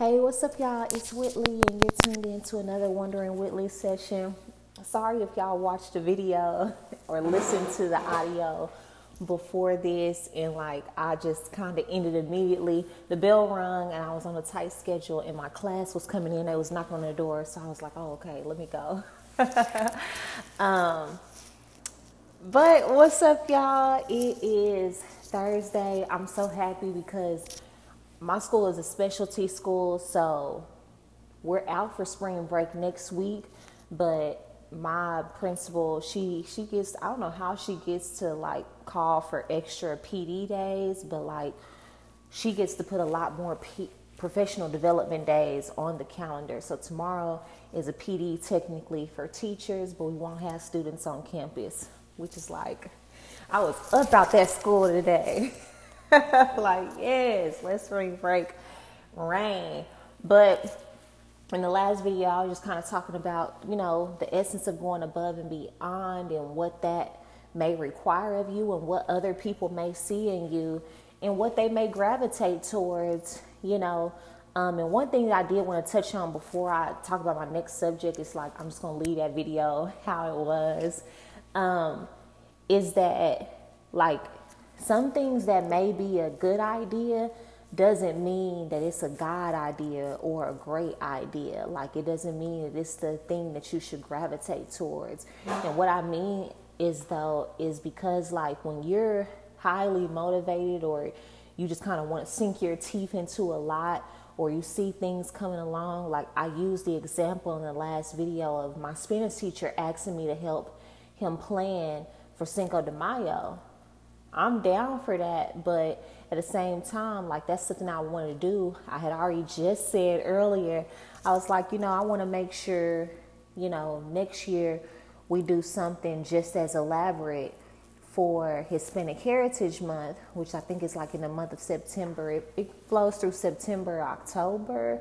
Hey, what's up, y'all? It's Whitley, and you're tuned in to another Wondering Whitley session. Sorry if y'all watched the video or listened to the audio before this, and like I just kind of ended immediately. The bell rung, and I was on a tight schedule, and my class was coming in. They was knocking on the door, so I was like, "Oh, okay, let me go." um, but what's up, y'all? It is Thursday. I'm so happy because my school is a specialty school, so we're out for spring break next week. But my principal, she she gets I don't know how she gets to like call for extra PD days, but like she gets to put a lot more P, professional development days on the calendar. So tomorrow is a PD technically for teachers, but we won't have students on campus, which is like I was up out that school today. like, yes, let's spring break rain. But in the last video, I was just kind of talking about, you know, the essence of going above and beyond and what that may require of you and what other people may see in you and what they may gravitate towards, you know. Um, and one thing that I did want to touch on before I talk about my next subject is like, I'm just going to leave that video how it was, um, is that like some things that may be a good idea doesn't mean that it's a God idea or a great idea. Like it doesn't mean that it's the thing that you should gravitate towards. And what I mean is though is because like when you're highly motivated or you just kind of want to sink your teeth into a lot or you see things coming along like I used the example in the last video of my Spanish teacher asking me to help him plan for Cinco de Mayo I'm down for that, but at the same time, like that's something I want to do. I had already just said earlier, I was like, you know, I want to make sure, you know, next year we do something just as elaborate for Hispanic Heritage Month, which I think is like in the month of September. It, it flows through September, October,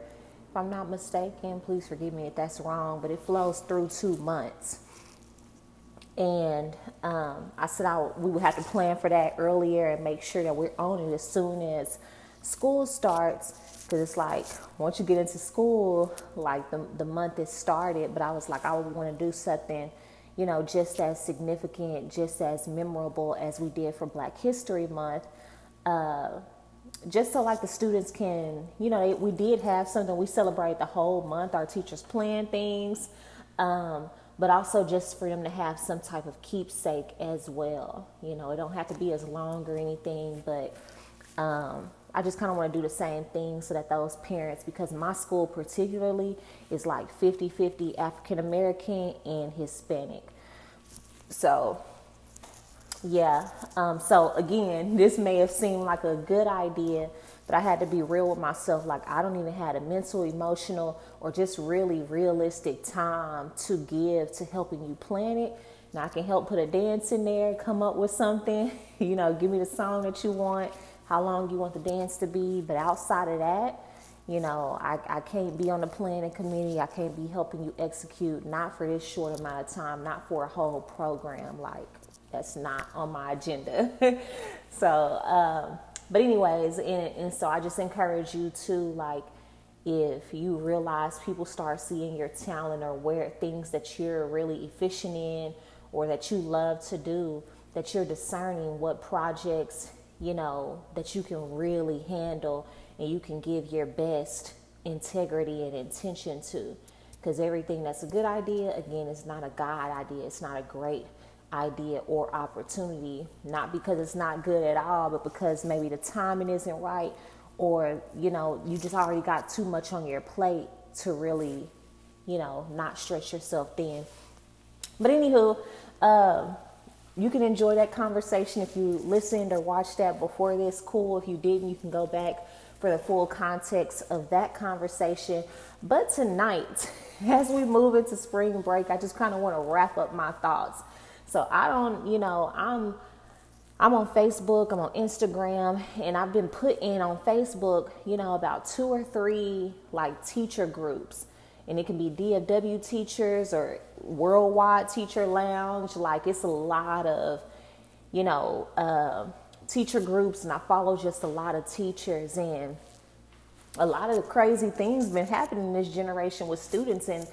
if I'm not mistaken. Please forgive me if that's wrong, but it flows through two months. And um, I said I, we would have to plan for that earlier and make sure that we're on it as soon as school starts. Because it's like once you get into school, like the, the month is started. But I was like, I would want to do something, you know, just as significant, just as memorable as we did for Black History Month. Uh, just so like the students can, you know, we did have something. We celebrate the whole month. Our teachers plan things. Um, but also just for them to have some type of keepsake as well. You know, it don't have to be as long or anything, but um, I just kind of want to do the same thing so that those parents, because my school particularly is like 50 50 African American and Hispanic. So, yeah. Um, so, again, this may have seemed like a good idea but I had to be real with myself. Like, I don't even have a mental, emotional, or just really realistic time to give to helping you plan it. Now, I can help put a dance in there, come up with something, you know, give me the song that you want, how long you want the dance to be. But outside of that, you know, I, I can't be on the planning committee. I can't be helping you execute, not for this short amount of time, not for a whole program. Like, that's not on my agenda. so, um, but anyways, and, and so I just encourage you to like if you realize people start seeing your talent or where things that you're really efficient in or that you love to do, that you're discerning what projects, you know, that you can really handle and you can give your best integrity and intention to. Because everything that's a good idea, again, is not a God idea. It's not a great idea or opportunity, not because it's not good at all, but because maybe the timing isn't right, or you know, you just already got too much on your plate to really, you know, not stretch yourself thin. But anywho, uh, you can enjoy that conversation if you listened or watched that before this. Cool. If you didn't, you can go back for the full context of that conversation. But tonight, as we move into spring break, I just kind of want to wrap up my thoughts so I don't, you know, I'm I'm on Facebook, I'm on Instagram, and I've been put in on Facebook, you know, about two or three like teacher groups. And it can be DFW teachers or Worldwide Teacher Lounge. Like it's a lot of, you know, uh, teacher groups, and I follow just a lot of teachers. And a lot of the crazy things been happening in this generation with students and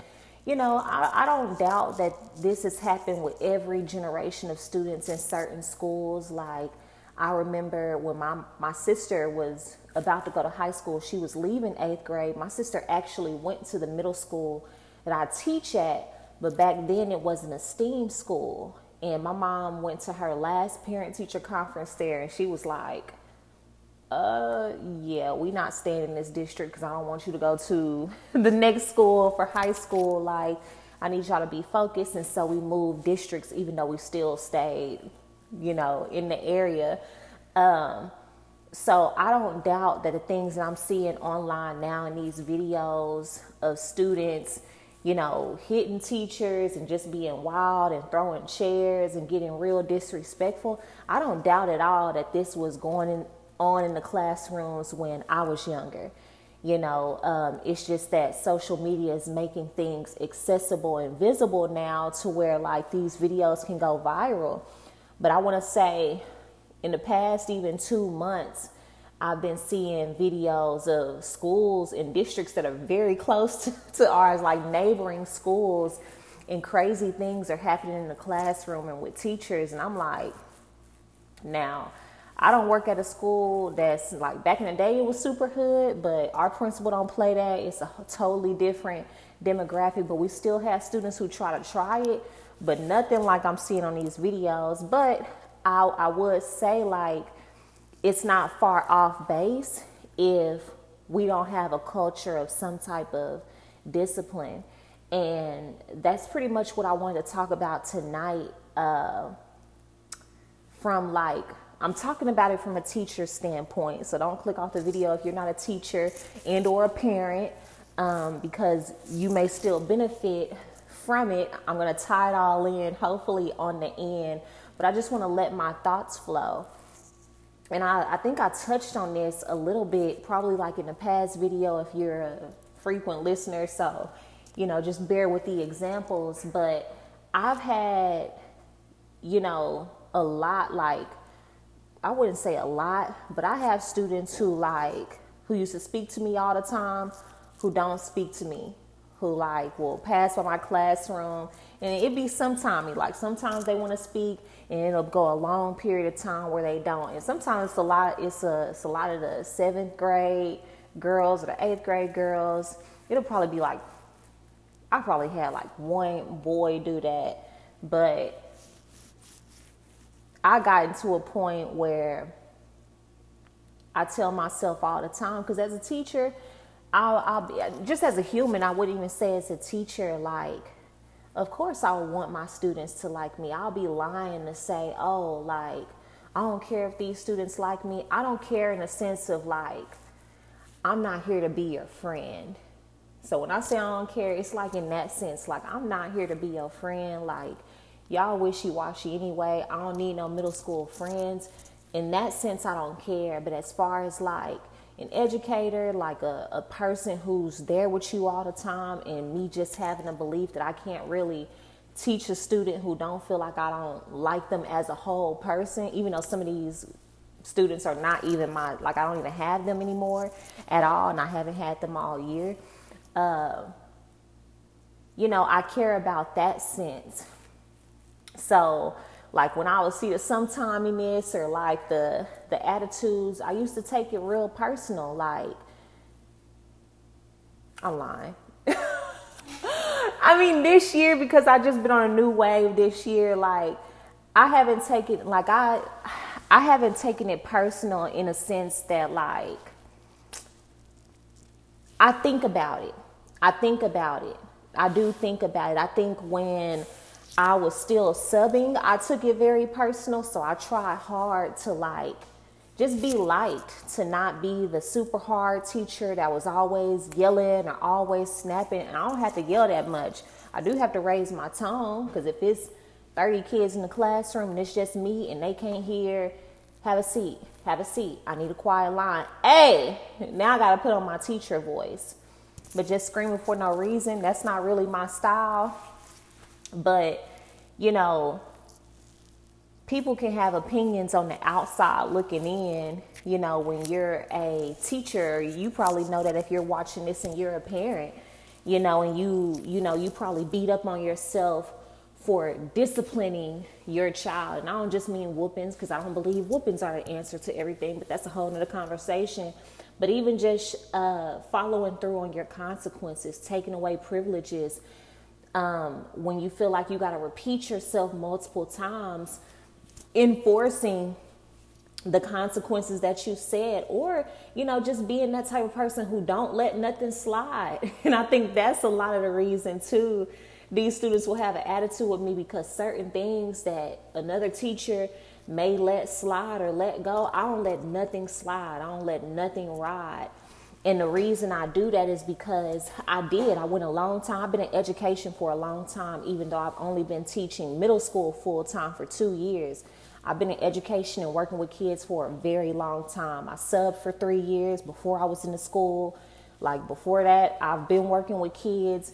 you know I, I don't doubt that this has happened with every generation of students in certain schools. Like i remember when my, my sister was about to go to high school she was leaving eighth grade. My sister actually went to the middle school that i teach at but back then it wasn't a steam school. And my mom went to her last parent teacher conference there and she was like uh yeah we not staying in this district because i don't want you to go to the next school for high school. Like i need y'all to be focused. And so we moved districts even though we still stayed you know in the area. Um so i don't doubt that the things that i'm seeing online now in these videos of students you know hitting teachers and just being wild and throwing chairs and getting real disrespectful i don't doubt at all that this was going in, on in the classrooms when I was younger. You know, um, it's just that social media is making things accessible and visible now to where like these videos can go viral. But I want to say, in the past even two months, I've been seeing videos of schools and districts that are very close to, to ours, like neighboring schools, and crazy things are happening in the classroom and with teachers. And I'm like, now, I don't work at a school that's like back in the day it was super hood, but our principal don't play that. It's a totally different demographic, but we still have students who try to try it, but nothing like I'm seeing on these videos. But I, I would say like it's not far off base if we don't have a culture of some type of discipline. And that's pretty much what I wanted to talk about tonight uh, from like I'm talking about it from a teacher standpoint. So don't click off the video if you're not a teacher and or a parent um, because you may still benefit from it. I'm going to tie it all in, hopefully on the end. But I just want to let my thoughts flow. And I, I think I touched on this a little bit, probably like in the past video if you're a frequent listener. So, you know, just bear with the examples. But I've had, you know, a lot like I wouldn't say a lot, but I have students who like who used to speak to me all the time, who don't speak to me, who like will pass by my classroom, and it be sometimes like sometimes they want to speak, and it'll go a long period of time where they don't, and sometimes it's a lot. It's a it's a lot of the seventh grade girls or the eighth grade girls. It'll probably be like I probably had like one boy do that, but I got into a point where I tell myself all the time, because as a teacher, I'll, I'll be, just as a human, I wouldn't even say as a teacher, like, of course I want my students to like me. I'll be lying to say, oh, like, I don't care if these students like me. I don't care in a sense of like, I'm not here to be your friend. So when I say I don't care, it's like in that sense, like I'm not here to be your friend. Like y'all wishy washy anyway. I don't need no middle school friends. In that sense, I don't care. But as far as like an educator, like a, a person who's there with you all the time, and me just having a belief that I can't really teach a student who don't feel like I don't like them as a whole person, even though some of these students are not even my like I don't even have them anymore at all, and I haven't had them all year. Uh, you know, I care about that sense so like when I would see the sometiminess or like the the attitudes, I used to take it real personal. Like I'm lying. I mean, this year because I just been on a new wave this year. Like I haven't taken like I I haven't taken it personal in a sense that like I think about it. I think about it. I do think about it. I think when I was still subbing, I took it very personal. So I tried hard to like just be light, to not be the super hard teacher that was always yelling or always snapping. And I don't have to yell that much. I do have to raise my tone because if it's 30 kids in the classroom and it's just me and they can't hear, have a seat, have a seat. I need a quiet line. Hey, now I got to put on my teacher voice. But just screaming for no reason, that's not really my style. But, you know, people can have opinions on the outside looking in. You know, when you're a teacher, you probably know that if you're watching this and you're a parent, you know, and you, you know, you probably beat up on yourself for disciplining your child. And I don't just mean whoopings because I don't believe whoopings are the answer to everything, but that's a whole nother conversation. But even just uh, following through on your consequences, taking away privileges, um, when you feel like you got to repeat yourself multiple times, enforcing the consequences that you said or you know just being that type of person who don't let nothing slide. And i think that's a lot of the reason too. These students will have an attitude with me because certain things that another teacher may let slide or let go i don't let nothing slide. I don't let nothing ride and the reason I do that is because I did. I went a long time. I've been in education for a long time, even though I've only been teaching middle school full time for two years. I've been in education and working with kids for a very long time. I subbed for three years before I was in the school. Like before that, I've been working with kids.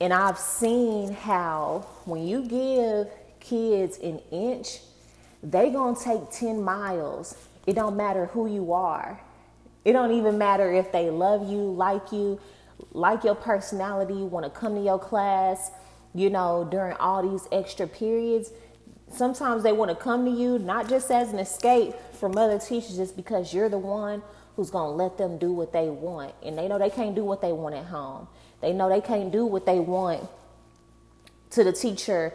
And I've seen how when you give kids an inch, they gonna take 10 miles. It don't matter who you are. It don't even matter if they love you, like you, like your personality, want to come to your class, you know, during all these extra periods. Sometimes they want to come to you not just as an escape from other teachers just because you're the one who's going to let them do what they want. And they know they can't do what they want at home. They know they can't do what they want to the teacher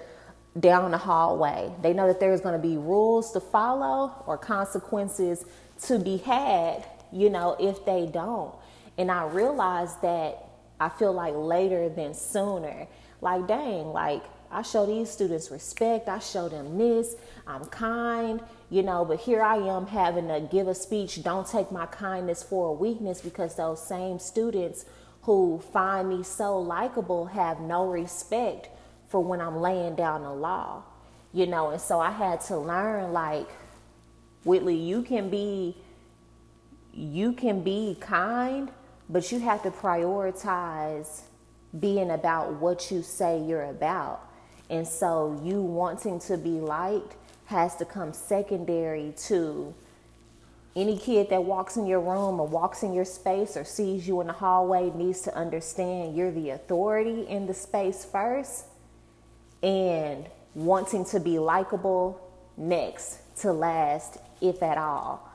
down the hallway. They know that there's going to be rules to follow or consequences to be had you know if they don't and i realized that i feel like later than sooner like dang like I show these students respect. I show them this. I'm kind, you know, but here I am having to give a speech. Don't take my kindness for a weakness because those same students who find me so likable have no respect for when I'm laying down the law, you know. And so I had to learn like, Whitley, you can be you can be kind, but you have to prioritize being about what you say you're about. And so you wanting to be liked has to come secondary to any kid that walks in your room or walks in your space or sees you in the hallway needs to understand you're the authority in the space first and wanting to be likable next to last, if at all.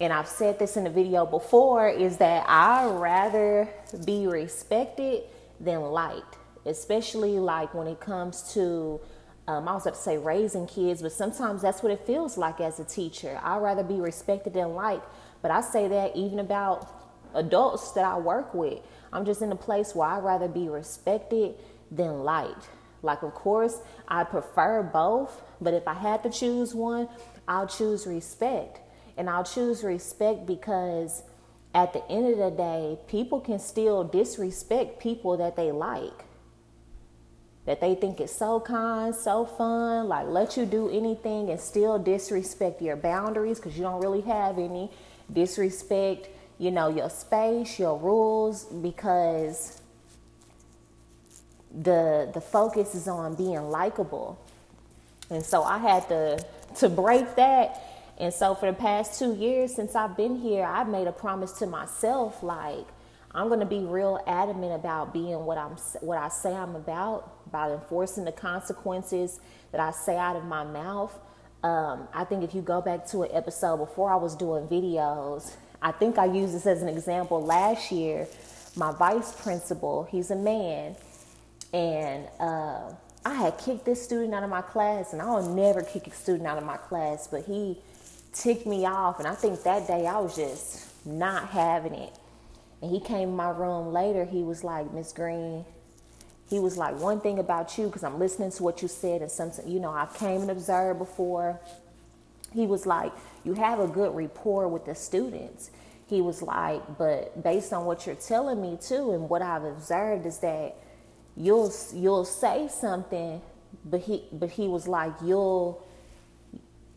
And I've said this in a video before is that I rather be respected than liked especially like when it comes to um, I was about to say raising kids, but sometimes that's what it feels like as a teacher. I'd rather be respected than liked. But I say that even about adults that I work with. I'm just in a place where I'd rather be respected than liked. Like, of course, I prefer both, but if I had to choose one, I'll choose respect. And I'll choose respect because at the end of the day, people can still disrespect people that they like that they think is so kind, so fun, like let you do anything and still disrespect your boundaries because you don't really have any. Disrespect, you know, your space, your rules because the the focus is on being likable. And so I had to to break that. And so for the past 2 years since I've been here, I've made a promise to myself like I'm going to be real adamant about being what I'm what I say I'm about, about enforcing the consequences that I say out of my mouth. Um, I think if you go back to an episode before I was doing videos, I think I used this as an example last year. My vice principal, he's a man, and uh, I had kicked this student out of my class, and I will never kick a student out of my class, but he ticked me off, and I think that day I was just not having it. And he came in my room later. He was like, Miss Green, he was like, one thing about you, because I'm listening to what you said, and something, you know, I came and observed before. He was like, you have a good rapport with the students. He was like, but based on what you're telling me too, and what I've observed is that you'll you'll say something, but he but he was like, you'll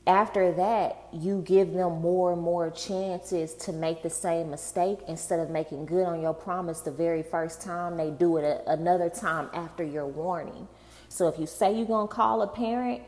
after that, you give them more and more chances to make the same mistake instead of making good on your promise the very first time. They do it a, another time after your warning. So if you say you're going to call a parent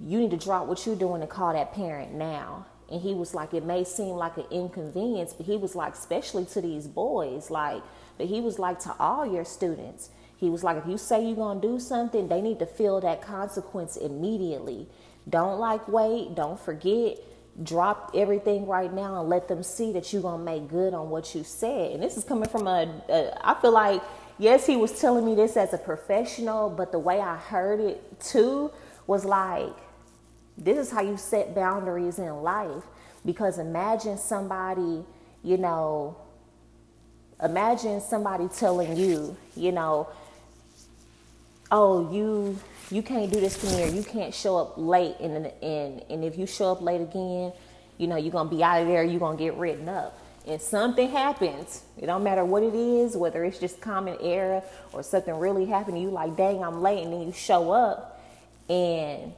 you need to drop what you're doing and call that parent now. And he was like, it may seem like an inconvenience, but he was like, especially to these boys, like, but he was like to all your students. He was like, if you say you're gonna do something, they need to feel that consequence immediately. Don't like wait, don't forget. Drop everything right now and let them see that you're gonna make good on what you said. And this is coming from a, a I feel like, yes, he was telling me this as a professional, but the way I heard it too was like, this is how you set boundaries in life. Because imagine somebody, you know, imagine somebody telling you, you know, oh, you you can't do this to me or you can't show up late and and and if you show up late again, you know, you're gonna be out of there, you're gonna get written up. And something happens, it don't matter what it is, whether it's just common error or something really happened, to you like, dang, I'm late, and then you show up and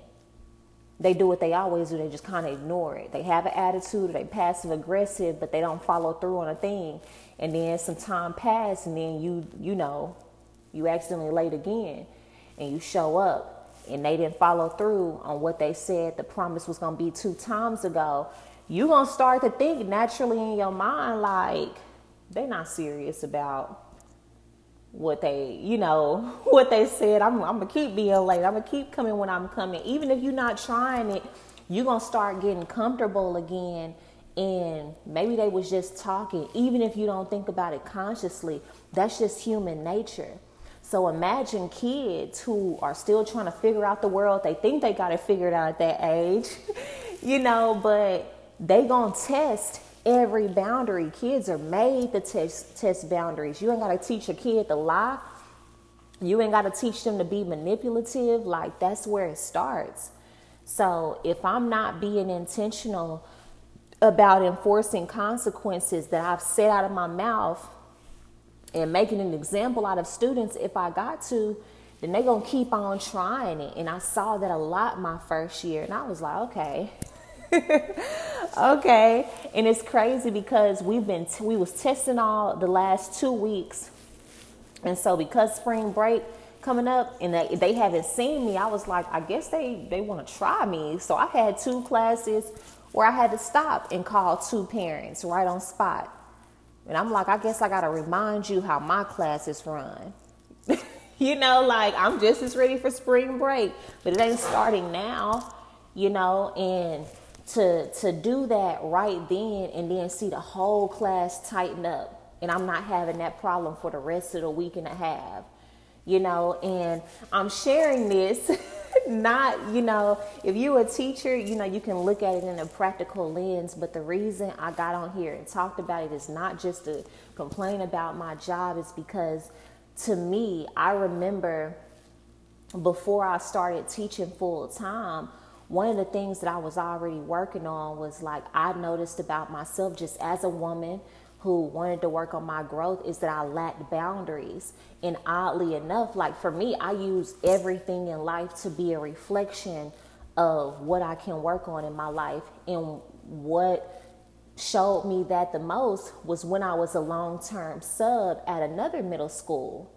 they do what they always do. They just kind of ignore it. They have an attitude, they passive aggressive, but they don't follow through on a thing. And then some time passed, and then you you know, you accidentally late again, and you show up, and they didn't follow through on what they said the promise was gonna be two times ago. you're gonna start to think naturally in your mind like they're not serious about what they, you know, what they said. I'm, I'm gonna keep being late. I'm gonna keep coming when I'm coming. Even if you're not trying it, you're gonna start getting comfortable again. And maybe they was just talking, even if you don't think about it consciously. That's just human nature. So imagine kids who are still trying to figure out the world. They think they got it figured out at that age, you know, but they gonna test every boundary. Kids are made to test, test boundaries. You ain't got to teach a kid to lie. You ain't got to teach them to be manipulative. Like, that's where it starts. So, if I'm not being intentional about enforcing consequences that I've said out of my mouth and making an example out of students, if I got to, then they're to keep on trying it. And I saw that a lot my first year. And I was like, okay, okay. And it's crazy because we've been, t- we was testing all the last two weeks. And so because spring break coming up and they, they haven't seen me, I was like, I guess they, they want to try me. So I had two classes where I had to stop and call two parents right on spot. And I'm like, I guess I got to remind you how my classes run. you know, like I'm just as ready for spring break, but it ain't starting now, you know, and to to do that right then and then see the whole class tighten up and I'm not having that problem for the rest of the week and a half. You know, and I'm sharing this not, you know, if you're a teacher, you know, you can look at it in a practical lens, but the reason I got on here and talked about it is not just to complain about my job, it's because to me, I remember before I started teaching full time, one of the things that I was already working on was like I noticed about myself just as a woman who wanted to work on my growth is that I lacked boundaries. And oddly enough, like for me, I use everything in life to be a reflection of what I can work on in my life. And what showed me that the most was when I was a long term sub at another middle school.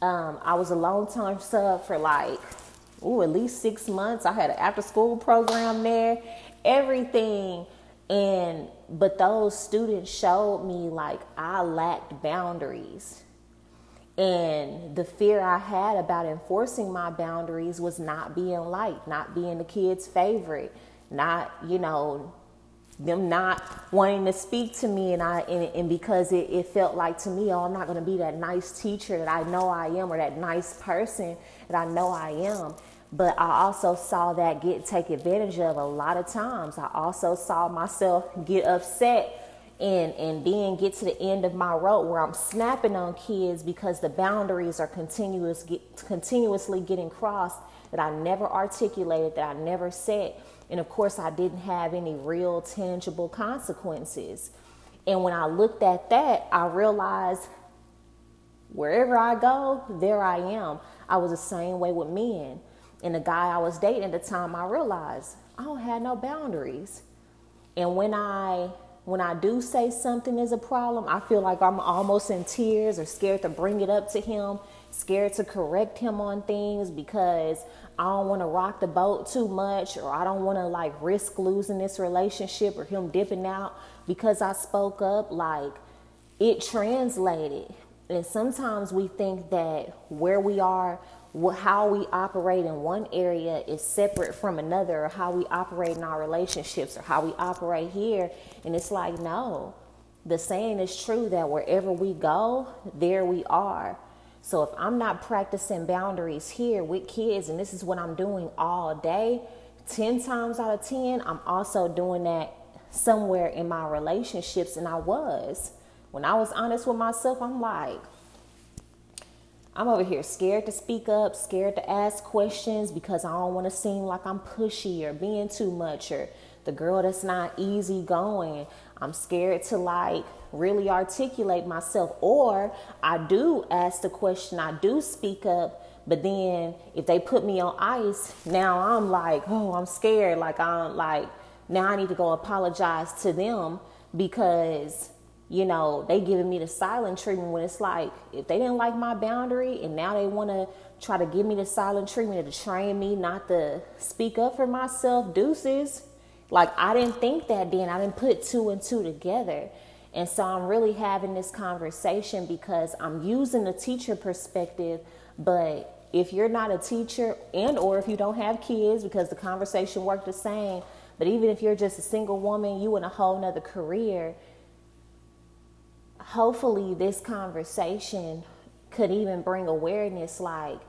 Um, I was a long term sub for like ooh, at least six months. I had an after school program there, everything. And but those students showed me like I lacked boundaries. And the fear I had about enforcing my boundaries was not being liked, not being the kid's favorite, not, you know, them not wanting to speak to me and I and, and because it, it felt like to me, oh, I'm not gonna be that nice teacher that I know I am or that nice person that I know I am. But I also saw that get take advantage of a lot of times. I also saw myself get upset and and then get to the end of my rope where I'm snapping on kids because the boundaries are continuous get, continuously getting crossed that I never articulated, that I never said. And of course, I didn't have any real tangible consequences. And when I looked at that, I realized wherever I go, there I am. I was the same way with men. And the guy I was dating at the time, I realized I don't have no boundaries. And when I when I do say something is a problem, I feel like I'm almost in tears or scared to bring it up to him, scared to correct him on things because I don't want to rock the boat too much or I don't want to like risk losing this relationship or him dipping out because I spoke up. Like it translated. And sometimes we think that where we are, how we operate in one area is separate from another, or how we operate in our relationships, or how we operate here. And it's like, no, the saying is true that wherever we go, there we are. So if I'm not practicing boundaries here with kids, and this is what I'm doing all day, 10 times out of 10, I'm also doing that somewhere in my relationships, and I was. When I was honest with myself, I'm like, I'm over here scared to speak up, scared to ask questions because I don't want to seem like I'm pushy or being too much or the girl that's not easy going. I'm scared to like really articulate myself. Or I do ask the question, I do speak up, but then if they put me on ice, now I'm like, oh, I'm scared. Like I'm like, now I need to go apologize to them because you know, they giving me the silent treatment when it's like if they didn't like my boundary and now they want to try to give me the silent treatment to train me not to speak up for myself, deuces. Like I didn't think that then. I didn't put two and two together. And so I'm really having this conversation because I'm using the teacher perspective, but if you're not a teacher and or if you don't have kids because the conversation worked the same, but even if you're just a single woman, you in a whole nother career, hopefully this conversation could even bring awareness like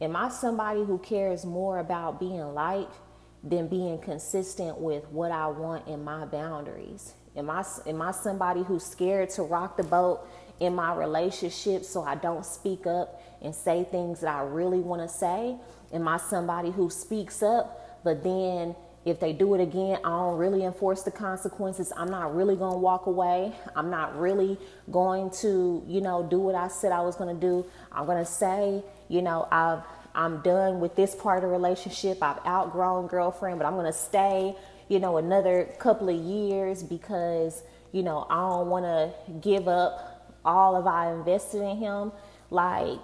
am i somebody who cares more about being liked than being consistent with what i want in my boundaries? Am i am i somebody who's scared to rock the boat in my relationship so i don't speak up and say things that i really want to say? Am i somebody who speaks up but then if they do it again, I don't really enforce the consequences. I'm not really going to walk away. I'm not really going to, you know, do what I said I was going to do. I'm going to say, you know, I've I'm done with this part of the relationship. I've outgrown girlfriend, but I'm going to stay, you know, another couple of years because, you know, I don't want to give up all of I invested in him. Like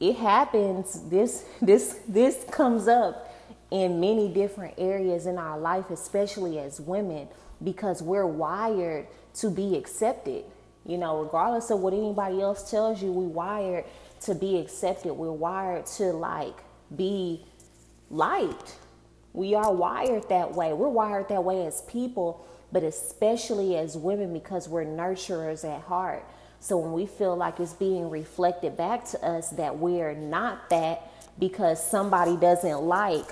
it happens. This this this comes up in many different areas in our life, especially as women, because we're wired to be accepted. You know, regardless of what anybody else tells you, we wired to be accepted. We're wired to like be liked. We are wired that way. We're wired that way as people, but especially as women because we're nurturers at heart. So when we feel like it's being reflected back to us that we're not that because somebody doesn't like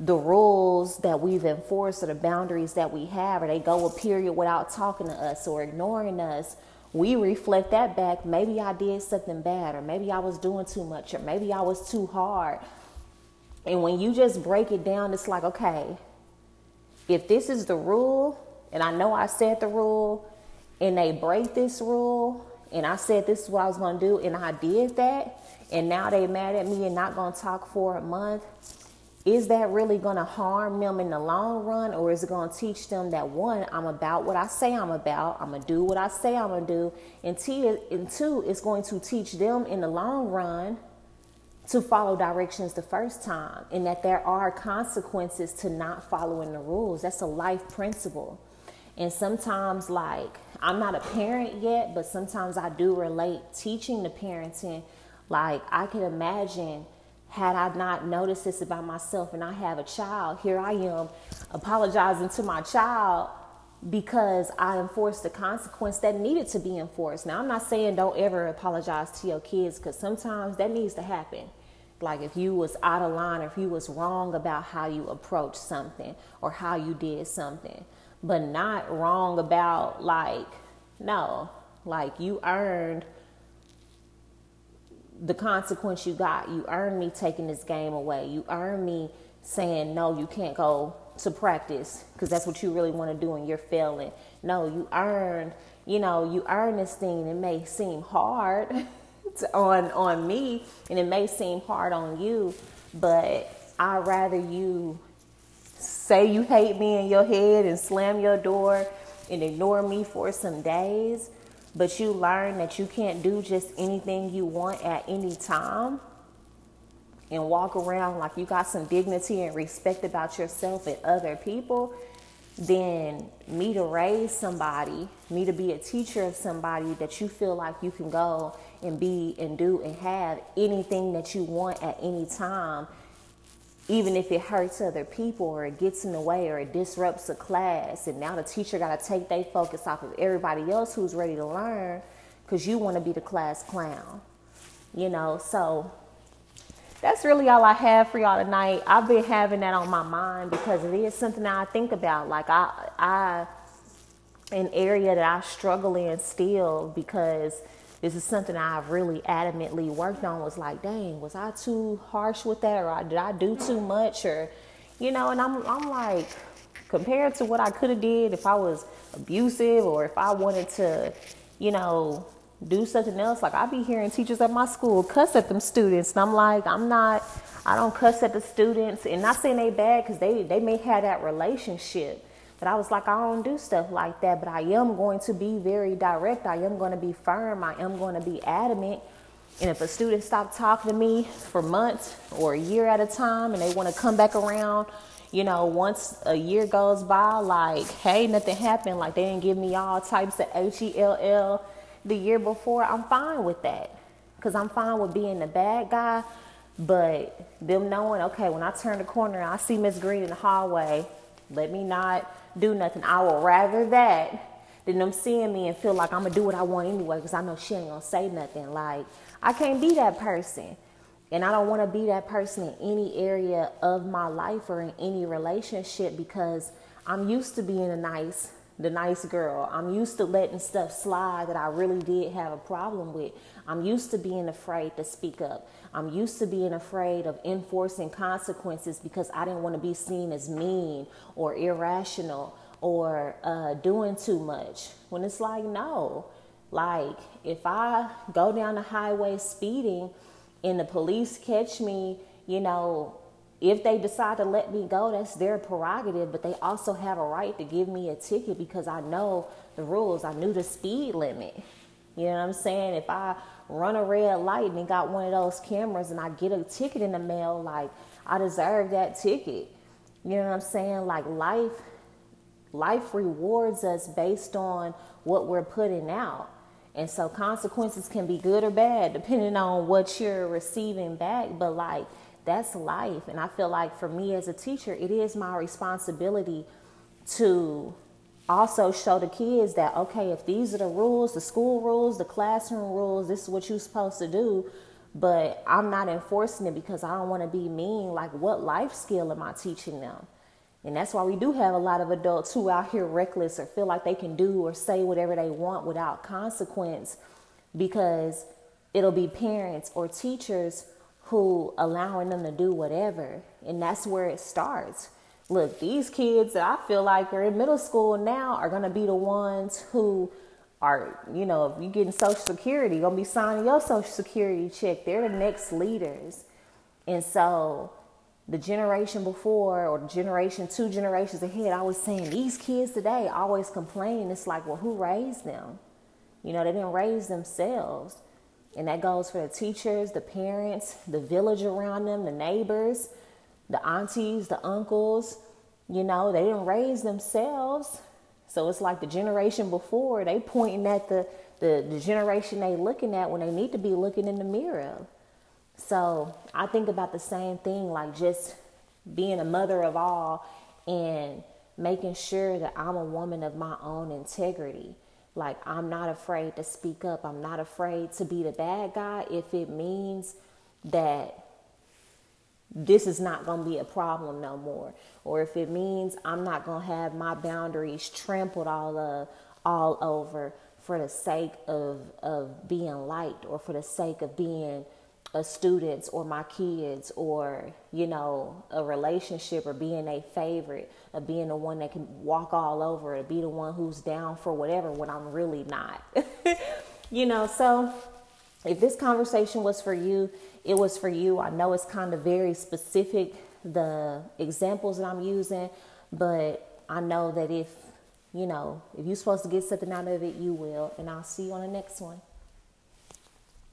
the rules that we've enforced or the boundaries that we have, or they go a period without talking to us or ignoring us, we reflect that back. Maybe I did something bad, or maybe I was doing too much, or maybe I was too hard. And when you just break it down, it's like, okay, if this is the rule, and I know I said the rule, and they break this rule, and I said this is what I was going to do, and I did that, and now they're mad at me and not going to talk for a month is that really going to harm them in the long run or is it going to teach them that one i'm about what i say i'm about i'm going to do what i say i'm going to do and, t- and two it's going to teach them in the long run to follow directions the first time and that there are consequences to not following the rules. That's a life principle. And sometimes like i'm not a parent yet but sometimes i do relate teaching the parenting. Like i can imagine had I not noticed this about myself and I have a child, here I am apologizing to my child because I enforced the consequence that needed to be enforced. Now, I'm not saying don't ever apologize to your kids because sometimes that needs to happen. Like if you was out of line or if you was wrong about how you approached something or how you did something, but not wrong about like, no, like you earned – the consequence you got. You earned me taking this game away. You earned me saying, no, you can't go to practice because that's what you really want to do and you're failing. No, you earned, you know, you earned this thing. It may seem hard to, on, on me and it may seem hard on you, but I'd rather you say you hate me in your head and slam your door and ignore me for some days, but you learn that you can't do just anything you want at any time and walk around like you got some dignity and respect about yourself and other people, then me to raise somebody, me to be a teacher of somebody that you feel like you can go and be and do and have anything that you want at any time, even if it hurts other people or it gets in the way or it disrupts a class. And now the teacher got to take their focus off of everybody else who's ready to learn because you want to be the class clown. You know, so that's really all I have for y'all tonight. I've been having that on my mind because it is something I think about. Like I, I, an area that I struggle in still because this is something I've really adamantly worked on. Was like, dang, was I too harsh with that, or did I do too much, or, you know? And I'm, I'm like, compared to what I could have did if I was abusive or if I wanted to, you know, do something else. Like I be hearing teachers at my school cuss at them students, and I'm like, I'm not. I don't cuss at the students, and not saying they bad because they they may have that relationship. But I was like, I don't do stuff like that. But I am going to be very direct. I am going to be firm. I am going to be adamant. And if a student stopped talking to me for months or a year at a time, and they want to come back around, you know, once a year goes by, like, hey, nothing happened. Like they didn't give me all types of H E L L the year before, I'm fine with that. Because I'm fine with being the bad guy. But them knowing, okay, when I turn the corner I see Miss Green in the hallway, let me not do nothing. I will rather that than them seeing me and feel like I'm to do what I want anyway because I know she ain't to say nothing. Like, I can't be that person. And I don't want to be that person in any area of my life or in any relationship because I'm used to being a nice the nice girl. I'm used to letting stuff slide that I really did have a problem with. I'm used to being afraid to speak up. I'm used to being afraid of enforcing consequences because I didn't want to be seen as mean or irrational or uh, doing too much. When it's like, no. Like, if I go down the highway speeding and the police catch me, you know, if they decide to let me go, that's their prerogative, but they also have a right to give me a ticket because I know the rules. I knew the speed limit. You know what I'm saying? If I run a red light and got one of those cameras and I get a ticket in the mail, like I deserve that ticket. You know what I'm saying? Like life life rewards us based on what we're putting out. And so consequences can be good or bad depending on what you're receiving back, but like that's life. And I feel like for me as a teacher, it is my responsibility to also show the kids that, okay, if these are the rules, the school rules, the classroom rules, this is what you're supposed to do. But I'm not enforcing it because I don't want to be mean. Like, what life skill am I teaching them? And that's why we do have a lot of adults who out here reckless or feel like they can do or say whatever they want without consequence because it'll be parents or teachers who allowing them to do whatever. And that's where it starts. Look, these kids that I feel like are in middle school now are going to be the ones who are, you know, if you're getting Social Security, going to be signing your Social Security check. They're the next leaders. And so the generation before or the generation two generations ahead, I was saying these kids today always complain. It's like, well, who raised them? You know, they didn't raise themselves. And that goes for the teachers, the parents, the village around them, the neighbors, the aunties, the uncles. You know, they didn't raise themselves. So it's like the generation before, they pointing at the, the, the generation they looking at when they need to be looking in the mirror. So I think about the same thing, like just being a mother of all and making sure that I'm a woman of my own integrity like, I'm not afraid to speak up. I'm not afraid to be the bad guy if it means that this is not going to be a problem no more. Or if it means I'm not going to have my boundaries trampled all, uh, all over for the sake of, of being liked or for the sake of being a students or my kids or you know a relationship or being a favorite or being the one that can walk all over or be the one who's down for whatever when I'm really not you know so if this conversation was for you it was for you I know it's kind of very specific the examples that I'm using but I know that if you know, if you're supposed to get something out of it, you will. And I'll see you on the next one.